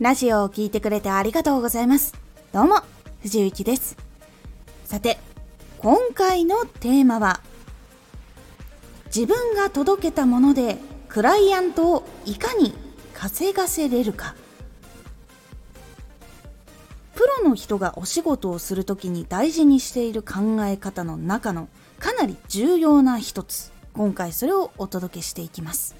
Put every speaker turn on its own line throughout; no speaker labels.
ラジオを聴いてくれてありがとうございます。どうも、藤幸です。さて、今回のテーマは、自分が届けたものでクライアントをいかに稼がせれるか。プロの人がお仕事をするときに大事にしている考え方の中のかなり重要な一つ。今回それをお届けしていきます。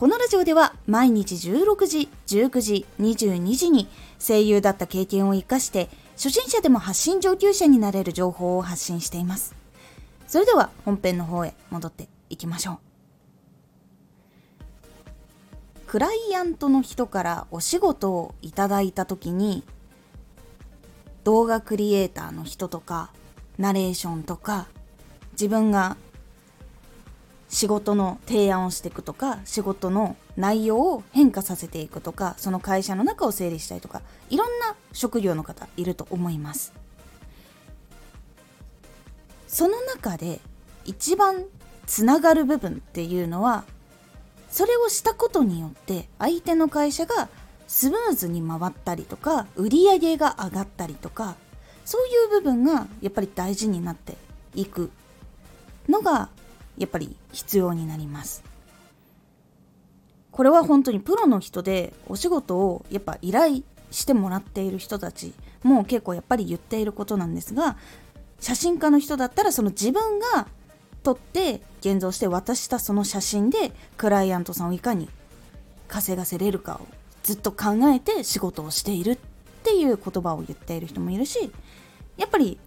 このラジオでは毎日16時、19時、22時に声優だった経験を活かして初心者でも発信上級者になれる情報を発信しています。それでは本編の方へ戻っていきましょう。クライアントの人からお仕事をいただいた時に動画クリエイターの人とかナレーションとか自分が仕事の提案をしていくとか仕事の内容を変化させていくとかその会社の中を整理したいとかいろんな職業の方いると思います。その中で一番つながる部分っていうのはそれをしたことによって相手の会社がスムーズに回ったりとか売り上げが上がったりとかそういう部分がやっぱり大事になっていくのがやっぱり必要になります。これは本当にプロの人でお仕事をやっぱ依頼してもらっている人たちも結構やっぱり言っていることなんですが写真家の人だったらその自分が撮って現像して渡したその写真でクライアントさんをいかに稼がせれるかをずっと考えて仕事をしているっていう言葉を言っている人もいるしやっぱり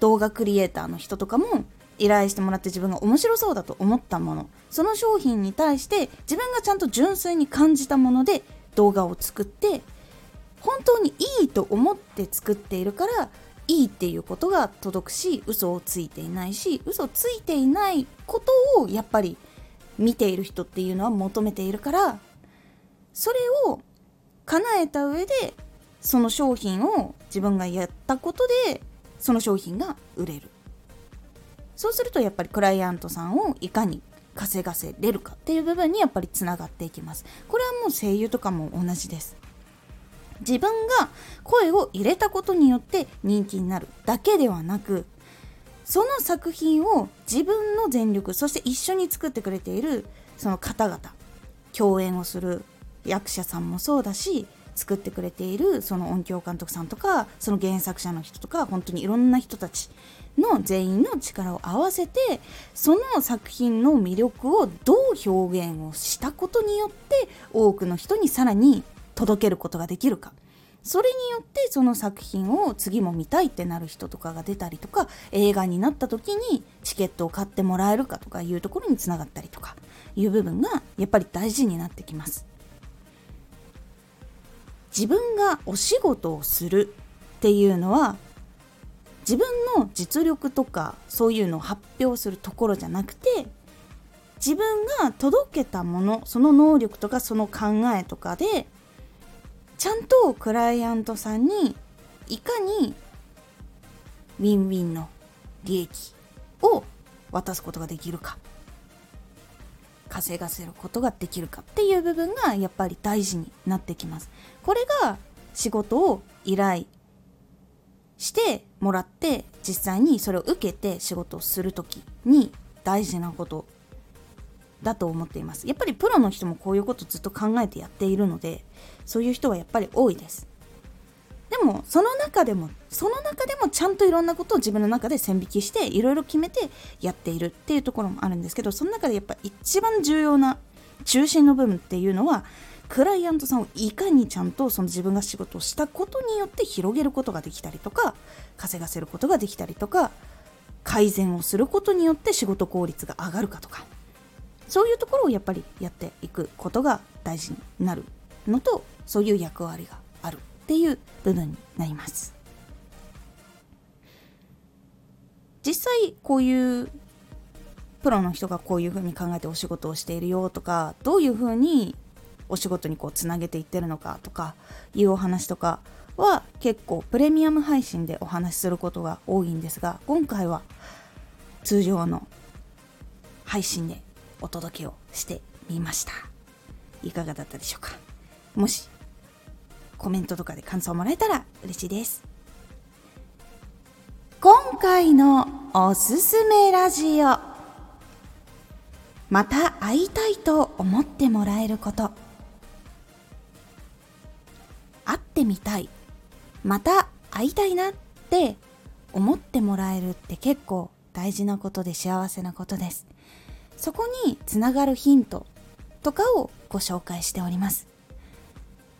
動画クリエイターの人とかも依頼してもらって自分が面白そうだと思ったものその商品に対して自分がちゃんと純粋に感じたもので動画を作って本当にいいと思って作っているからいいっていうことが届くし嘘をついていないし嘘ついていないことをやっぱり見ている人っていうのは求めているからそれを叶えた上でその商品を自分がやったことでその商品が売れる。そうするとやっぱりクライアントさんをいかに稼がせれるかっていう部分にやっぱりつながっていきます。これはもう声優とかも同じです。自分が声を入れたことによって人気になるだけではなくその作品を自分の全力そして一緒に作ってくれているその方々共演をする役者さんもそうだし作ってくれているその音響監督さんとかその原作者の人とか本当にいろんな人たちの全員の力を合わせてその作品の魅力をどう表現をしたことによって多くの人にさらに届けることができるか。それによってその作品を次も見たいってなる人とかが出たりとか映画になった時にチケットを買ってもらえるかとかいうところにつながったりとかいう部分がやっぱり大事になってきます。自分がお仕事をするっていうのは自分の実力とかそういうのを発表するところじゃなくて自分が届けたものその能力とかその考えとかでちゃんとクライアントさんにいかにウィンウィンの利益を渡すことができるか。稼がせることができるかっていう部分がやっぱり大事になってきます。これが仕事を依頼してもらって実際にそれを受けて仕事をする時に大事なことだと思っています。やっぱりプロの人もこういうことずっと考えてやっているのでそういう人はやっぱり多いです。でもその中でもその中でもちゃんといろんなことを自分の中で線引きしていろいろ決めてやっているっていうところもあるんですけどその中でやっぱ一番重要な中心の部分っていうのはクライアントさんをいかにちゃんとその自分が仕事をしたことによって広げることができたりとか稼がせることができたりとか改善をすることによって仕事効率が上がるかとかそういうところをやっぱりやっていくことが大事になるのとそういう役割がある。っていう部分になります。実際こういうプロの人がこういうふうに考えてお仕事をしているよとかどういうふうにお仕事にこうつなげていってるのかとかいうお話とかは結構プレミアム配信でお話しすることが多いんですが今回は通常の配信でお届けをしてみました。いかがだったでしょうか？もしコメントとかで感想もらえたら嬉しいです。今回のおすすめラジオ。また会いたいと思ってもらえること。会ってみたい。また会いたいなって思ってもらえるって結構大事なことで幸せなことです。そこにつながるヒントとかをご紹介しております。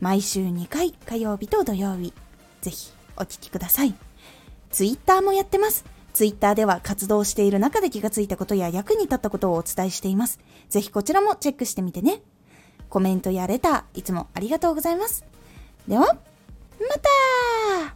毎週2回火曜日と土曜日。ぜひお聴きください。ツイッターもやってます。ツイッターでは活動している中で気がついたことや役に立ったことをお伝えしています。ぜひこちらもチェックしてみてね。コメントやレターいつもありがとうございます。ではまた!